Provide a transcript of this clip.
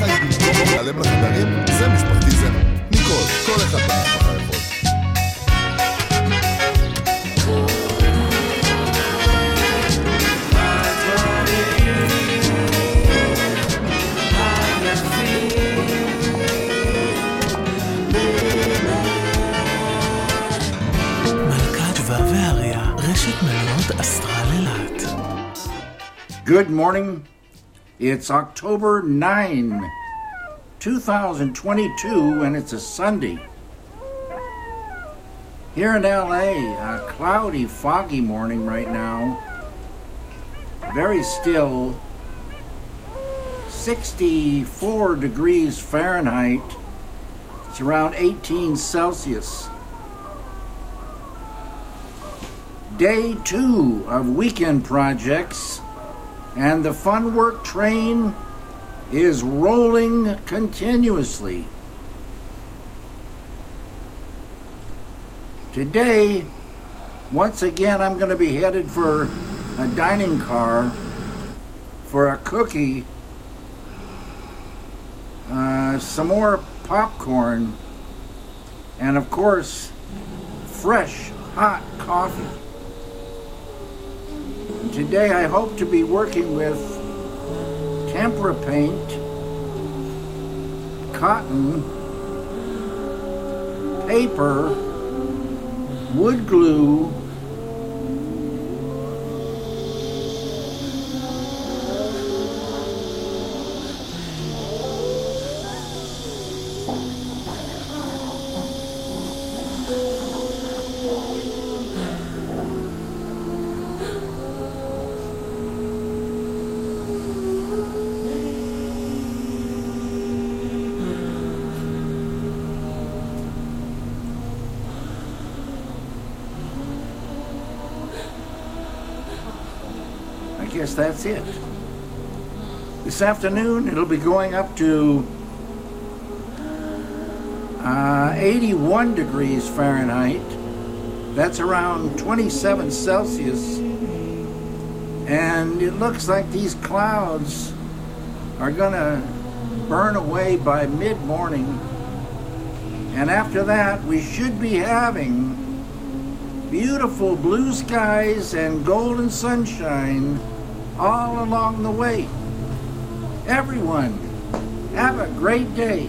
לחיים. להיעלם לחדרים, זה משפחתיזם. מכל, כל אחד במשפחה יכול. Good morning It's October 9, 2022, and it's a Sunday. Here in LA, a cloudy, foggy morning right now. Very still. 64 degrees Fahrenheit. It's around 18 Celsius. Day two of weekend projects, and the fun work train is rolling continuously. Today, once again, I'm going to be headed for a dining car for a cookie, uh, some more popcorn, and of course, fresh, hot coffee. Today, I hope to be working with tempera paint, cotton, paper, wood glue, guess that's it. This afternoon, it'll be going up to uh, 81 degrees Fahrenheit. That's around 27 Celsius. And it looks like these clouds are going to burn away by mid morning. And after that, we should be having beautiful blue skies and golden sunshine all along the way. Everyone, have a great day.